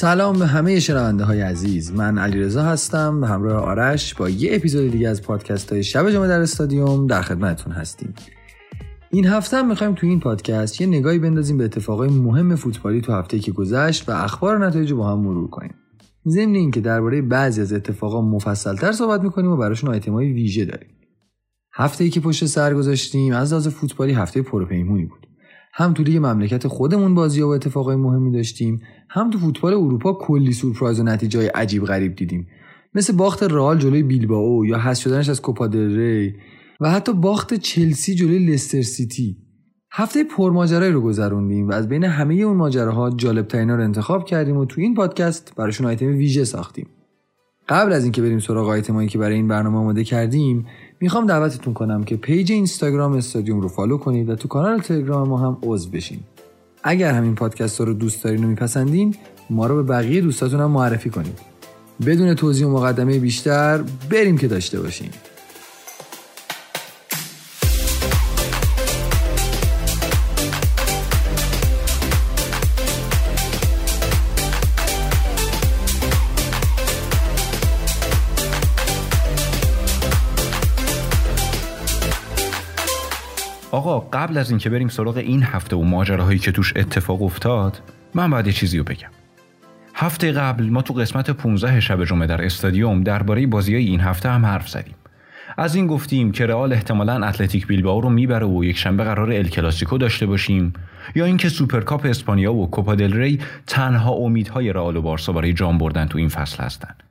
سلام به همه شنونده های عزیز. من علیرضا هستم به همراه آرش با یه اپیزود دیگه از پادکست های شب جمعه در استادیوم در خدمتتون هستیم. این هفته هم می‌خوایم تو این پادکست یه نگاهی بندازیم به اتفاقای مهم فوتبالی تو هفته که گذشت و اخبار و نتایج با هم مرور کنیم. ضمن اینکه درباره بعضی از اتفاقا مفصلتر صحبت می‌کنیم و براشون آیتمای ویژه داریم. هفته ای که پشت سر گذاشتیم از لحاظ فوتبالی هفته پرپیمونی بود. هم تو لیگ مملکت خودمون بازی و اتفاقای مهمی داشتیم هم تو فوتبال اروپا کلی سورپرایز و نتیجه عجیب غریب دیدیم. مثل باخت رئال جلوی بیلبائو یا حذف شدنش از کوپا دل ری و حتی باخت چلسی جلوی لستر سیتی. هفته پرماجرایی رو گذروندیم و از بین همه اون ماجراها جالب ترین رو انتخاب کردیم و تو این پادکست براشون آیتم ویژه ساختیم. قبل از اینکه بریم سراغ آیتمایی که برای این برنامه آماده کردیم می‌خوام دعوتتون کنم که page اینستاگرام استادیوم رو follow کنید و تو کانال تلگرام ما هم عضو بشین. اگر همین پادکست رو دوست دارین و میپسندین ما رو به بقیه دوستاتون هم معرفی کنید. بدون توضیح و مقدمه بیشتر بریم که داشته باشیم قبل از اینکه بریم سراغ این هفته و ماجراهایی که توش اتفاق افتاد من باید یه چیزی رو بگم. هفته قبل ما تو قسمت 15 شب جمعه در استادیوم درباره بازی های این هفته هم حرف زدیم. از این گفتیم که رئال احتمالا اتلتیک بیلبائو رو می‌بره و یک شنبه قرار ال کلاسیکو داشته باشیم یا اینکه سوپرکاپ اسپانیا و کوپا دل ری تنها امیدهای رئال و بارسا برای جام بردن تو این فصل هستند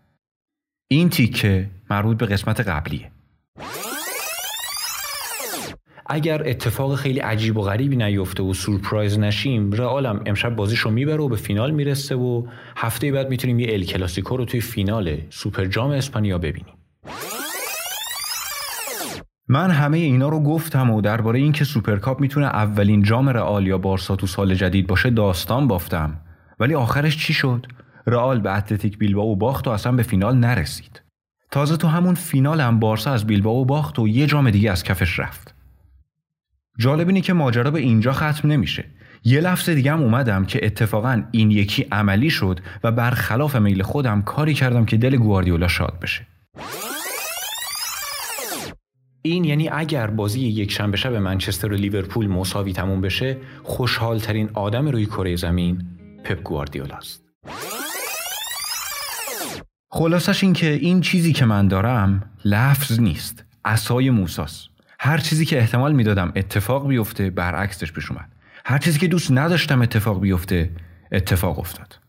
این تیکه مربوط به قسمت قبلیه. اگر اتفاق خیلی عجیب و غریبی نیفته و سورپرایز نشیم رئالم امشب بازیشو می‌بره و به فینال می‌رسه و هفته بعد می‌تونیم یه ال کلاسیکو رو توی فینال سوپر جام اسپانیا ببینیم. من همه اینا رو گفتم و درباره اینکه سوپرکاپ می‌تونه اولین جام رئال یا بارسا تو سال جدید باشه داستان بافتم. ولی آخرش چی شد؟ رئال به اتلتیک بیلبائو باخت و اصلا به فینال نرسید. تازه تو همون فینال هم بارسا از بیلبائو باخت و یه جام دیگه از کفش رفت. جالب اینه که ماجرا به اینجا ختم نمیشه. یه لفظ دیگه هم اومدم که اتفاقا این یکی عملی شد و برخلاف میل خودم کاری کردم که دل گواردیولا شاد بشه. این یعنی اگر بازی یک شنبه شب منچستر و لیورپول مساوی تموم بشه خوشحال ترین آدم روی کره زمین پپ گواردیولا است. خلاصش این که این چیزی که من دارم لفظ نیست. اسای موساست. هر چیزی که احتمال می‌دادم اتفاق بیفته برعکسش پیش اومد. هر چیزی که دوست نداشتم اتفاق بیفته اتفاق افتاد.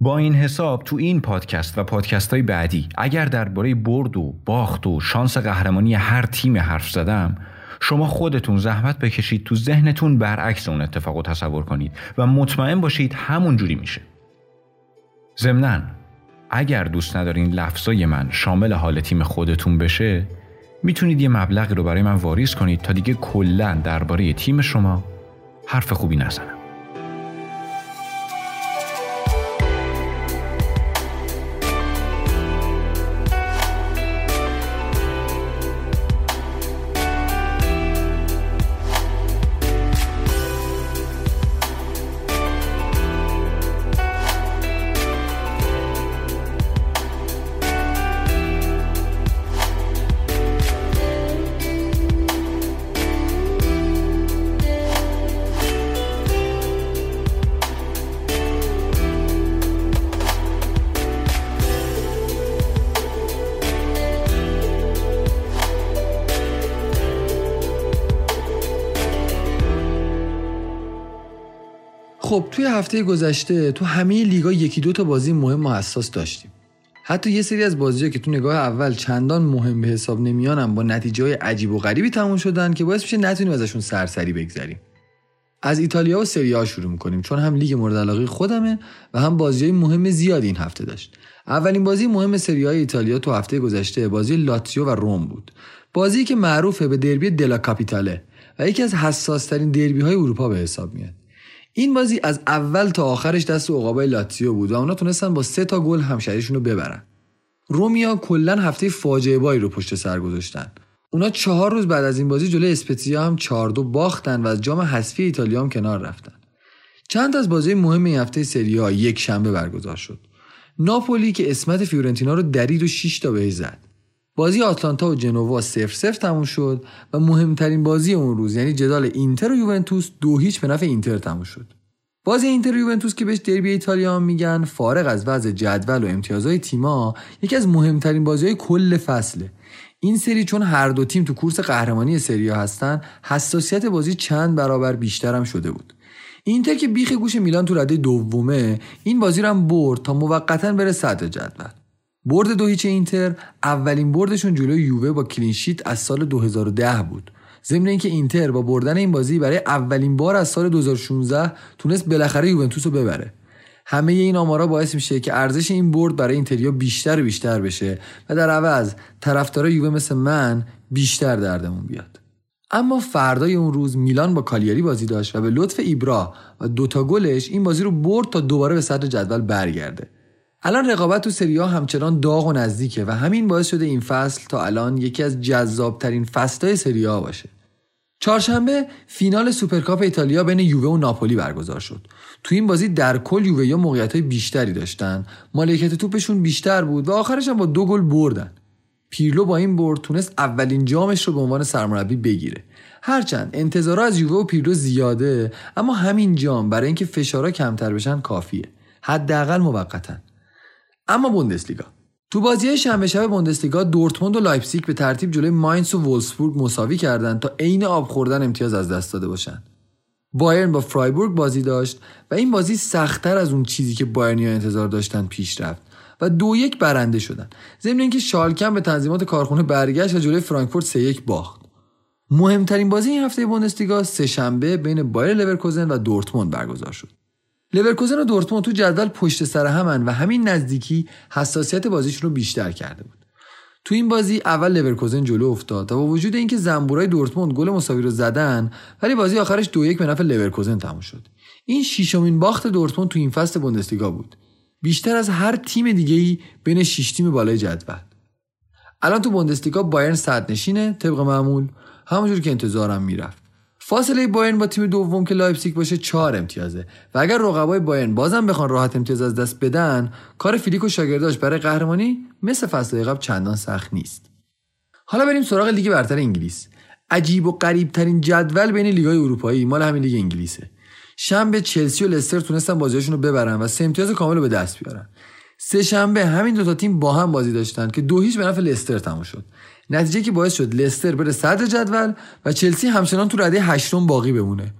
با این حساب تو این پادکست و پادکست های بعدی اگر درباره برد و باخت و شانس قهرمانی هر تیم حرف زدم شما خودتون زحمت بکشید تو ذهنتون برعکس اون اتفاق رو تصور کنید و مطمئن باشید همون جوری میشه. ضمنا اگر دوست ندارین لفظای من شامل حال تیم خودتون بشه می‌تونید یه مبلغی رو برای من واریز کنید تا دیگه کلا درباره تیم شما حرف خوبی نزنم. خب توی هفته گذشته تو همه لیگا یکی دو تا بازی مهم و حساس داشتیم. حتی یه سری از بازی‌ها که تو نگاه اول چندان مهم به حساب نمیانم با نتیجه عجیب و غریبی تموم شدن که باعث میشه نتونیم ازشون سرسری بگذریم. از ایتالیا و سری شروع می‌کنیم چون هم لیگ مورد علاقه خودمه و هم بازی های مهم زیادی این هفته داشت. اولین بازی مهم سری ایتالیا تو هفته گذشته بازی لاتزیو و روم بود. بازی که معروفه به دربی دلا کاپیتاله و یکی از حساس ترین دربی های اروپا به حساب میاد. این بازی از اول تا آخرش دست عقابای لاتزیو بود و اونا تونستن با سه تا گل همشریشون رو ببرن. رومیا کلا هفته فاجعه بایی رو پشت سر گذاشتن. اونا چهار روز بعد از این بازی جلوی اسپتزیا هم چهار دو باختن و از جام حذفی ایتالیا هم کنار رفتن. چند از بازی مهم این هفته سری یک شنبه برگزار شد. ناپولی که اسمت فیورنتینا رو درید و 6 تا بهش زد. بازی آتلانتا و جنوا سف سف تموم شد و مهمترین بازی اون روز یعنی جدال اینتر و یوونتوس دو هیچ به نفع اینتر تموم شد. بازی اینتر و یوونتوس که بهش دربی ایتالیا میگن فارغ از وضع جدول و امتیازهای تیما یکی از مهمترین بازی های کل فصله. این سری چون هر دو تیم تو کورس قهرمانی سری ها هستن حساسیت بازی چند برابر بیشتر هم شده بود. اینتر که بیخ گوش میلان تو رده دومه این بازی رو هم برد تا موقتا بره صدر جدول. برد دو هیچ اینتر اولین بردشون جلوی یووه با کلینشیت از سال 2010 بود. ضمن اینکه اینتر با بردن این بازی برای اولین بار از سال 2016 تونست بالاخره یوونتوس رو ببره. همه این آمارا باعث میشه که ارزش این برد برای اینتریا بیشتر و بیشتر بشه و در عوض طرفدارای یووه مثل من بیشتر دردمون بیاد. اما فردای اون روز میلان با کالیاری بازی داشت و به لطف ایبرا و دوتا گلش این بازی رو برد تا دوباره به صدر جدول برگرده. الان رقابت تو سری آ همچنان داغ و نزدیکه و همین باعث شده این فصل تا الان یکی از جذابترین فصلهای سری آ باشه. چهارشنبه فینال سوپرکاپ ایتالیا بین یووه و ناپولی برگزار شد. تو این بازی در کل یووه یا موقعیت های بیشتری داشتن. مالکیت توپشون بیشتر بود و آخرش هم با دو گل بردن. پیرلو با این برد تونست اولین جامش رو به عنوان سرمربی بگیره. هرچند انتظارا از یووه و پیرلو زیاده اما همین جام برای اینکه فشارها کمتر بشن کافیه. حداقل موقتا. اما بوندسلیگا. تو بازی شنبه شب بوندسلیگا دورتموند و لایپزیگ به ترتیب جلوی ماینس و وولسبورگ مساوی کردند تا عین آب خوردن امتیاز از دست داده باشند. بایرن با فرایبورگ بازی داشت و این بازی سختتر از اون چیزی که بایرنیا انتظار داشتن پیش رفت و دو یک برنده شدن. ضمن اینکه شالکه‌م به تنظیمات کارخونه برگشت و جلوی فرانکفورت سه یک باخت. مهمترین بازی این هفته بوندسلیگا سه شنبه بین بایر لورکوزن و دورتموند برگزار شد. لورکوزن و دورتموند تو جدول پشت سر همن و همین نزدیکی حساسیت بازیشون رو بیشتر کرده بود. تو این بازی اول لورکوزن جلو افتاد و با وجود اینکه زنبورای دورتموند گل مساوی رو زدن ولی بازی آخرش دو یک به نفع لورکوزن تموم شد. این ششمین باخت دورتموند تو این فصل بوندسلیگا بود. بیشتر از هر تیم دیگه ای بین 6 تیم بالای جدول. الان تو بوندسلیگا بایرن صدرنشینه طبق معمول. همونجور که انتظارم می‌رفت. فاصله بایرن با تیم دوم که لایپزیگ باشه چهار امتیازه. و اگر رقبای بایرن بازم بخوان راحت امتیاز از دست بدن کار فلیک و شاگرداش برای قهرمانی مثل فصل قبل چندان سخت نیست. حالا بریم سراغ لیگ برتر انگلیس. عجیب و غریب ترین جدول بین لیگ‌های اروپایی مال همین لیگ انگلیسه. شنبه چلسی و لستر تونستن بازیاشون رو ببرن و سه امتیاز کامل رو به دست بیارن. سه شنبه همین دو تا تیم با هم بازی داشتن که دو هیچ به نفع لستر تموم شد. نتیجه که باعث شد لستر بره صدر جدول و چلسی همچنان تو رده هشتم باقی بمونه.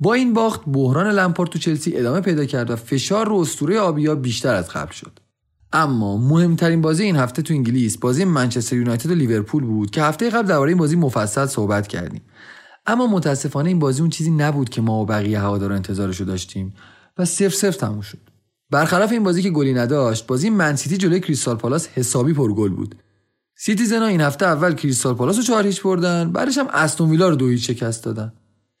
با این باخت بحران لمپارد تو چلسی ادامه پیدا کرد و فشار رو اسطوره آبیا بیشتر از قبل شد. اما مهمترین بازی این هفته تو انگلیس بازی منچستر یونایتد و لیورپول بود که هفته قبل درباره این بازی مفصل صحبت کردیم. اما متاسفانه این بازی اون چیزی نبود که ما و بقیه هوادارا انتظارش داشتیم و صفر صفر تموم شد. برخلاف این بازی که گلی نداشت بازی منسیتی جلوی کریستال پالاس حسابی پرگل بود. سیتیزنا این هفته اول کریستال پالاس رو چهار هیچ بردن بعدش هم استون ویلا رو دو هیچ شکست دادن.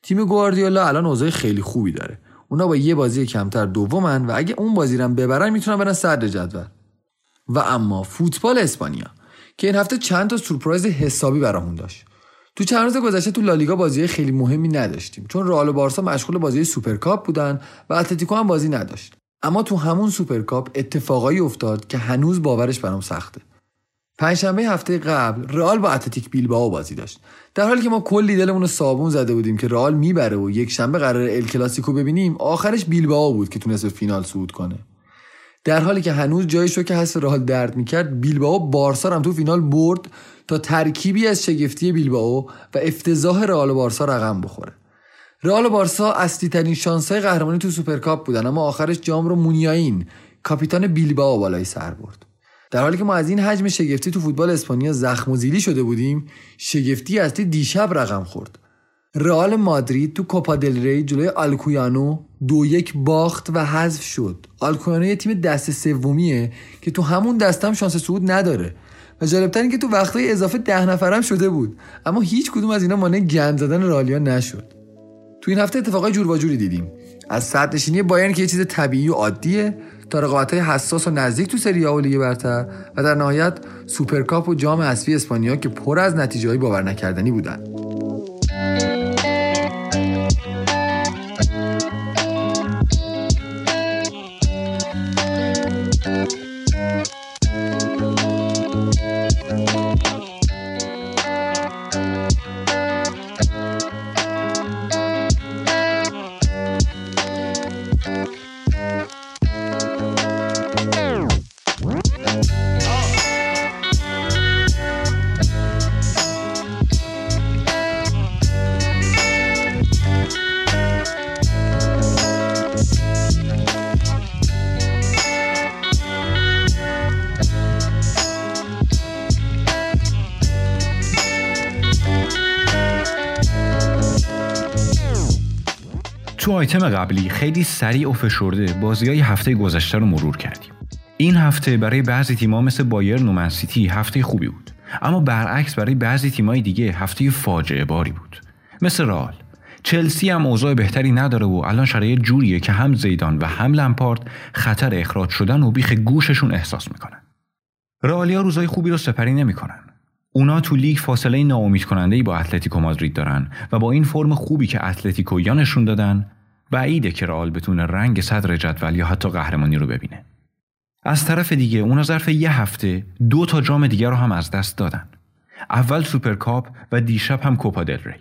تیم گواردیولا الان اوضاع خیلی خوبی داره. اونا با یه بازی کمتر دومن و اگه اون بازی رو ببرن می‌تونن برن صدر جدول. و اما فوتبال اسپانیا که این هفته چند تا سورپرایز حسابی برامون داشت. تو چند روز گذشته تو لالیگا بازی خیلی مهمی نداشتیم. چون رئال و بارسا مشغول بازی سوپرکاپ بودن و اتلتیکو هم بازی نداشت. اما تو همون سوپرکاپ اتفاقایی افتاد که هنوز باورش برام سخته. پنجشنبه هفته قبل رئال با اتلتیک بیلبائو بازی داشت. در حالی که ما کلی دلمون رو صابون زده بودیم که رئال می‌بره و یک شنبه قرار ال کلاسیکو ببینیم آخرش بیلبائو بود که تونست به فینال صعود کنه. در حالی که هنوز جایش رو که حس رئال درد می‌کرد بیلبائو بارسا هم تو فینال برد تا ترکیبی از شگفتی بیلبائو و افتضاح رئال و بارسا رقم بخوره. رئال و بارسا اصلی ترین شانسای قهرمانی تو سوپرکاپ بودن اما آخرش جام رو مونیاین کاپیتان بیلبائو بالای سر برد. در حالی که ما از این حجم شگفتی تو فوتبال اسپانیا زخم و زیلی شده بودیم شگفتی اصلی دیشب رقم خورد. رئال مادرید تو کوپا دل ری جلوی آلکویانو دو یک باخت و حذف شد. آلکویانو یه تیم دست سومیه که تو همون دستم شانس صعود نداره. و جالبتر که تو وقتهای اضافه ده نفرم شده بود. اما هیچ کدوم از اینا مانع گند زدن رالیا نشد. تو این هفته اتفاقای جور و جوری دیدیم. از صدرنشینی بایرن که یه چیز طبیعی و عادیه تا رقابت‌های حساس و نزدیک تو سری آ و لیگ برتر و در نهایت سوپرکاپ و جام حذفی اسپانیا که پر از نتیجه‌های باور نکردنی بودند آیتم قبلی خیلی سریع و فشرده بازی های هفته گذشته رو مرور کردیم. این هفته برای بعضی تیم‌ها مثل بایرن و من‌سیتی هفته خوبی بود. اما برعکس برای بعضی تیم‌های دیگه هفته فاجعه باری بود. مثل رئال. چلسی هم اوضاع بهتری نداره و الان شرایط جوریه که هم زیدان و هم لمپارد خطر اخراج شدن و بیخ گوششون احساس می‌کنن. رئالیا روزای خوبی رو سپری نمی‌کنن. اونا تو لیگ فاصله ناامید کننده با اتلتیکو مادرید دارن و با این فرم خوبی که اتلتیکو یا نشون دادن بعیده که رئال بتونه رنگ صدر جدول یا حتی قهرمانی رو ببینه. از طرف دیگه اونا ظرف یه هفته دو تا جام دیگر رو هم از دست دادن. اول سوپرکاپ و دیشب هم کوپا دل ری.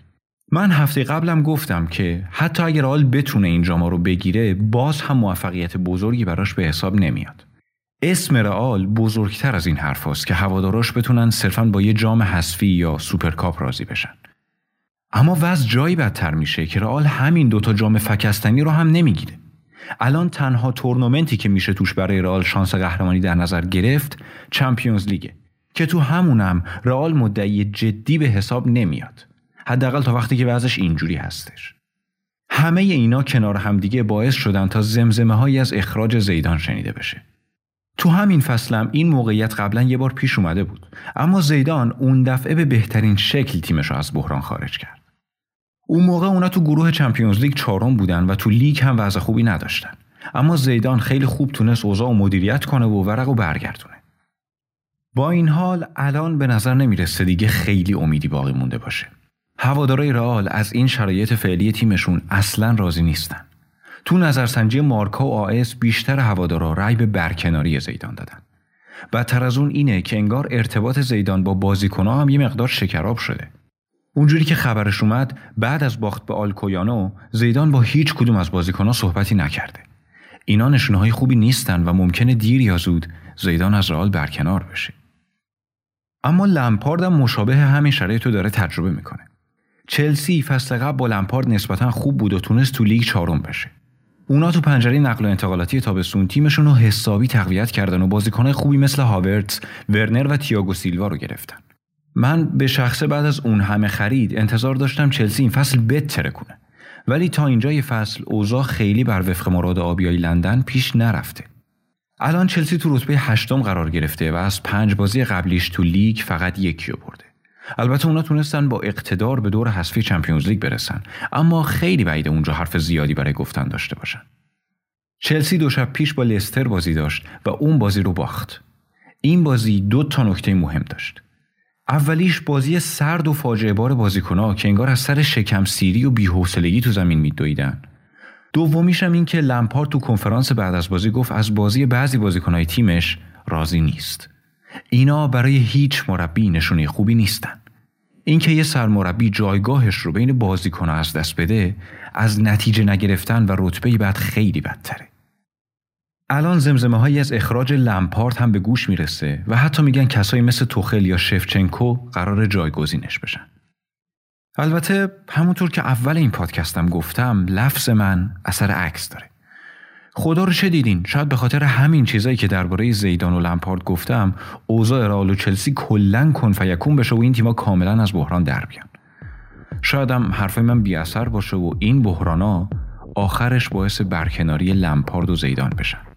من هفته قبلم گفتم که حتی اگر رئال بتونه این جام رو بگیره باز هم موفقیت بزرگی براش به حساب نمیاد. اسم رئال بزرگتر از این حرفاست که هواداراش بتونن صرفا با یه جام حذفی یا سوپرکاپ راضی بشن. اما وضع جایی بدتر میشه که رئال همین دوتا جام فکستنی رو هم نمی‌گیره. الان تنها تورنمنتی که میشه توش برای رئال شانس قهرمانی در نظر گرفت چمپیونز لیگه که تو همونم رئال مدعی جدی به حساب نمیاد. حداقل تا وقتی که وضعش اینجوری هستش. همه اینا کنار همدیگه باعث شدن تا زمزمه هایی از اخراج زیدان شنیده بشه. تو همین فصلم این موقعیت قبلا یه بار پیش اومده بود اما زیدان اون دفعه به بهترین شکل تیمش رو از بحران خارج کرد. اون موقع اونا تو گروه چمپیونز لیگ چهارم بودن و تو لیگ هم وضع خوبی نداشتن. اما زیدان خیلی خوب تونست اوضاع و مدیریت کنه و ورق و برگردونه. با این حال الان به نظر نمی‌رسه دیگه خیلی امیدی باقی مونده باشه. هوادارای رئال از این شرایط فعلی تیمشون اصلا راضی نیستن. تو نظرسنجی مارکا و آس بیشتر هوادارا رأی به برکناری زیدان دادن. بدتر از اون اینه که انگار ارتباط زیدان با بازیکنها هم یه مقدار شکراب شده. اونجوری که خبرش اومد بعد از باخت به آلکویانو زیدان با هیچ کدوم از بازیکنها صحبتی نکرده. اینا نشونه های خوبی نیستن و ممکنه دیر یا زود زیدان از رئال برکنار بشه. اما لمپارد هم مشابه همین شرایط رو داره تجربه می‌کنه. چلسی فصل قبل با لمپارد نسبتا خوب بود و تونست تو لیگ چهارم بشه. اونا تو پنجره نقل و انتقالاتی تابستون تیمشون رو حسابی تقویت کردن و بازیکنهای خوبی مثل هاورتس، ورنر و تییاگو سیلوا رو گرفتن. من به شخصه بعد از اون همه خرید انتظار داشتم چلسی این فصل بتره کنه. ولی تا اینجای فصل اوضاع خیلی بر وفق مراد آبیای لندن پیش نرفته. الان چلسی تو رتبه هشتم قرار گرفته و از پنج بازی قبلیش تو لیگ فقط یکی رو برده. البته اونا تونستن با اقتدار به دور حذفی چمپیونز لیگ برسن اما خیلی بعید اونجا حرف زیادی برای گفتن داشته باشن چلسی دو شب پیش با لستر بازی داشت و اون بازی رو باخت این بازی دو تا نکته مهم داشت اولیش بازی سرد و فاجعه بار بازیکنها که انگار از سر شکم سیری و بی‌حوصلگی تو زمین میدویدن. دومیش هم این که لمپارد تو کنفرانس بعد از بازی گفت از بازی بعضی بازیکنهای تیمش راضی نیست. اینا برای هیچ مربی نشونه خوبی نیستن. اینکه یه سرمربی جایگاهش رو بین بازیکن از دست بده از نتیجه نگرفتن و رتبه بعد خیلی بدتره. الان زمزمه هایی از اخراج لمپارت هم به گوش می‌رسه و حتی میگن کسایی مثل توخل یا شفچنکو قرار جایگزینش بشن. البته همونطور که اول این پادکستم گفتم لفظ من اثر عکس داره. خدا رو چه دیدین؟ شاید به خاطر همین چیزایی که درباره زیدان و لمپارد گفتم اوضاع رئال و چلسی کلا کن فیکون بشه و این تیما کاملا از بحران در بیان. شاید هم حرفای من بی اثر باشه و این بحرانا آخرش باعث برکناری لمپارد و زیدان بشن.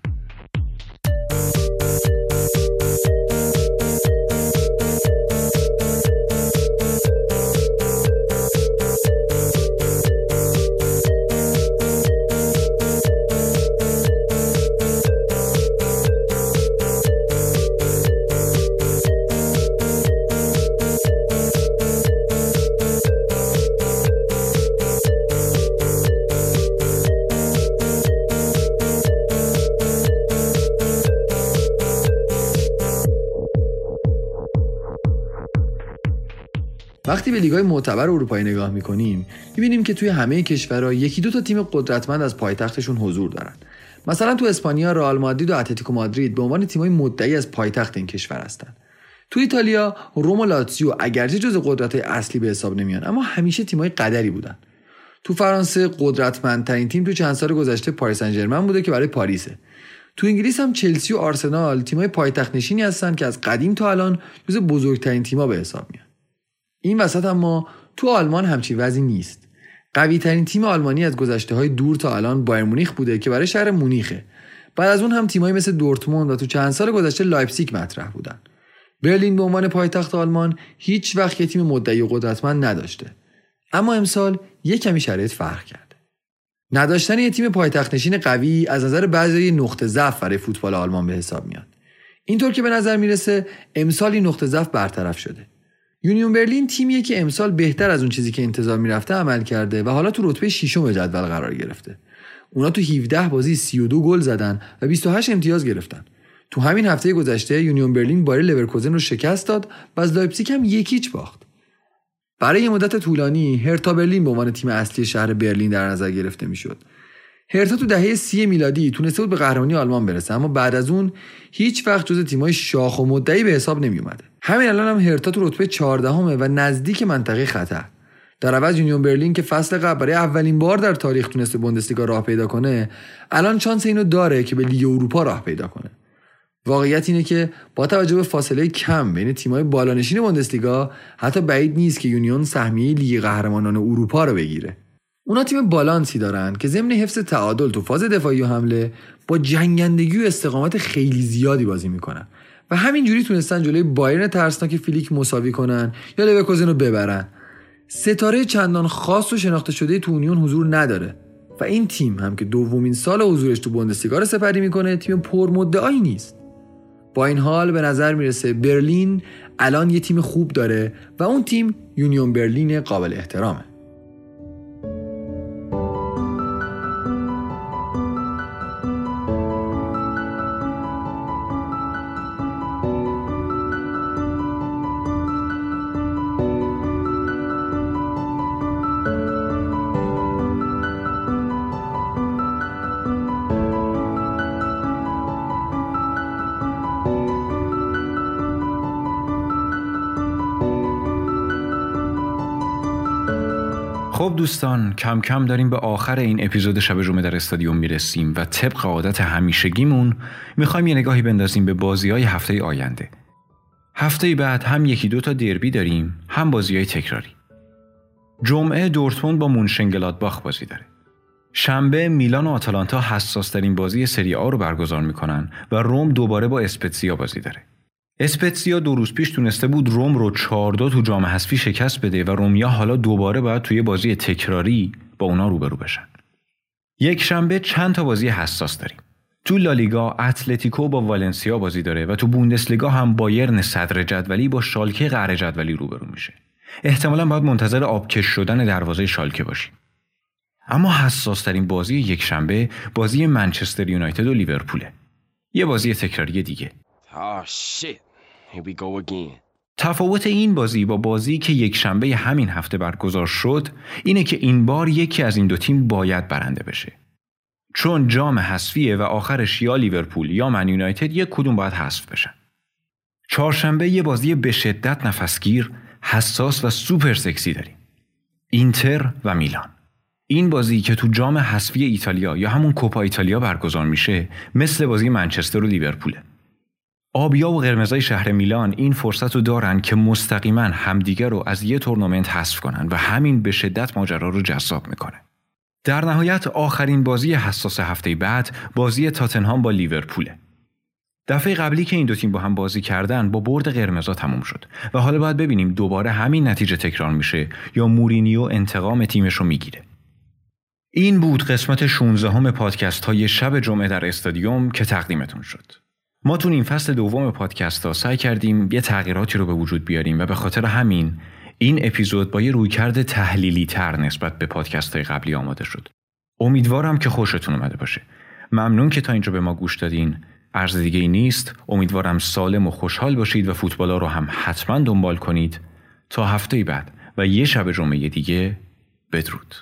وقتی به لیگای معتبر اروپایی نگاه می‌کنیم می‌بینیم که توی همه کشورها یکی دو تا تیم قدرتمند از پایتختشون حضور دارن. مثلا تو اسپانیا رئال مادرید و اتلتیکو مادرید به عنوان تیمای مدعی از پایتخت این کشور هستند تو ایتالیا روم و لاتزیو اگرچه جز قدرت اصلی به حساب نمیان اما همیشه تیمای قدری بودن. تو فرانسه قدرتمندترین تیم تو چند سال گذشته پاریس سن بوده که برای پاریسه. تو انگلیس هم چلسی و آرسنال تیمای پایتخت نشینی هستن که از قدیم تا الان جز بزرگترین تیما به حساب میان. این وسط اما تو آلمان همچین وضعی نیست. قوی ترین تیم آلمانی از گذشته های دور تا الان بایرن مونیخ بوده که برای شهر مونیخه. بعد از اون هم تیمایی مثل دورتموند و تو چند سال گذشته لایپزیگ مطرح بودن. برلین به عنوان پایتخت آلمان هیچ وقت یه تیم مدعی و قدرتمند نداشته. اما امسال یه کمی شرایط فرق کرده نداشتن یه تیم پایتخت نشین قوی از نظر بعضی نقطه ضعف برای فوتبال آلمان به حساب میاد. اینطور که به نظر می‌رسه امسال این نقطه ضعف برطرف شده. یونیون برلین تیمیه که امسال بهتر از اون چیزی که انتظار می‌رفته عمل کرده و حالا تو رتبه ششم جدول قرار گرفته. اونا تو 17 بازی 32 گل زدن و 28 امتیاز گرفتن. تو همین هفته گذشته یونیون برلین بایر لورکوزن رو شکست داد و از لایپزیگ هم یک هیچ باخت. برای یه مدت طولانی هرتا برلین به عنوان تیم اصلی شهر برلین در نظر گرفته می‌شد. هرتا تو دهه سی میلادی تونسته بود به قهرمانی آلمان برسه اما بعد از اون هیچ وقت جز تیمای شاخ و مدعی به حساب نمی اومده همین الان هم هرتا تو رتبه 14 همه و نزدیک منطقه خطر. در عوض یونیون برلین که فصل قبل برای اولین بار در تاریخ تونسته بوندسلیگا راه پیدا کنه الان شانس اینو داره که به لیگ اروپا راه پیدا کنه. واقعیت اینه که با توجه به فاصله کم بین تیم‌های بالانشین بوندسلیگا حتی بعید نیست که یونیون سهمیه لیگ قهرمانان اروپا رو بگیره. اونا تیم بالانسی دارن که ضمن حفظ تعادل تو فاز دفاعی و حمله با جنگندگی و استقامت خیلی زیادی بازی می‌کنن. و همینجوری تونستن جلوی بایرن ترسناک فلیک مساوی کنن یا لورکوزن رو ببرن. ستاره چندان خاص و شناخته شده تو اونیون حضور نداره و این تیم هم که دومین سال حضورش تو بوندسلیگا رو سپری می‌کنه تیم پرمدعایی نیست. با این حال به نظر می‌رسه برلین الان یه تیم خوب داره و اون تیم یونیون برلین قابل احترامه. خب دوستان کم کم داریم به آخر این اپیزود شب جمعه در استادیوم می‌رسیم و طبق عادت همیشگیمون می‌خوایم یه نگاهی بندازیم به بازی های هفته آینده. هفته بعد هم یکی دو تا دربی داریم هم بازی های تکراری. جمعه دورتموند با مونشنگلادباخ بازی داره. شنبه میلان و آتالانتا حساس ترین بازی سری آ رو برگزار می‌کنن و روم دوباره با اسپتسیا بازی داره. اسپتسیا دو روز پیش تونسته بود روم رو 4 تو جام حذفی شکست بده و رومیا حالا دوباره باید توی بازی تکراری با اونا روبرو بشن. یک شنبه چند تا بازی حساس داریم. تو لالیگا اتلتیکو با والنسیا بازی داره و تو بوندسلیگا هم بایرن صدر جدولی با شالکه قهر جدولی روبرو میشه. احتمالا باید منتظر آبکش شدن دروازه شالکه باشیم. اما حساس ترین بازی یک شنبه بازی منچستر یونایتد و لیورپوله. یه بازی تکراری دیگه. Again. تفاوت این بازی با بازی که یک شنبه همین هفته برگزار شد اینه که این بار یکی از این دو تیم باید برنده بشه. چون جام حذفیه و آخرش یا لیورپول یا من یونایتد یک کدوم باید حذف بشن. چهارشنبه یه بازی به شدت نفسگیر، حساس و سوپر سکسی داریم. اینتر و میلان. این بازی که تو جام حذفی ایتالیا یا همون کوپا ایتالیا برگزار میشه مثل بازی منچستر و لیورپوله. آبیا و قرمزای شهر میلان این فرصت رو دارن که مستقیما همدیگر رو از یه تورنمنت حذف کنن و همین به شدت ماجرا رو جذاب می‌کنه. در نهایت آخرین بازی حساس هفته بعد بازی تاتنهام با لیورپوله. دفعه قبلی که این دو تیم با هم بازی کردن با برد قرمزا تموم شد و حالا باید ببینیم دوباره همین نتیجه تکرار میشه یا مورینیو انتقام تیمش رو می‌گیره. این بود قسمت 16 همه پادکست های شب جمعه در استادیوم که تقدیمتون شد. ما تو این فصل دوم پادکست ها سعی کردیم یه تغییراتی رو به وجود بیاریم و به خاطر همین این اپیزود با یه رویکرد تحلیلی تر نسبت به پادکست های قبلی آماده شد. امیدوارم که خوشتون اومده باشه. ممنون که تا اینجا به ما گوش دادین. عرض دیگه ای نیست. امیدوارم سالم و خوشحال باشید و فوتبالا رو هم حتما دنبال کنید. تا هفته بعد و یه شب جمعه دیگه بدرود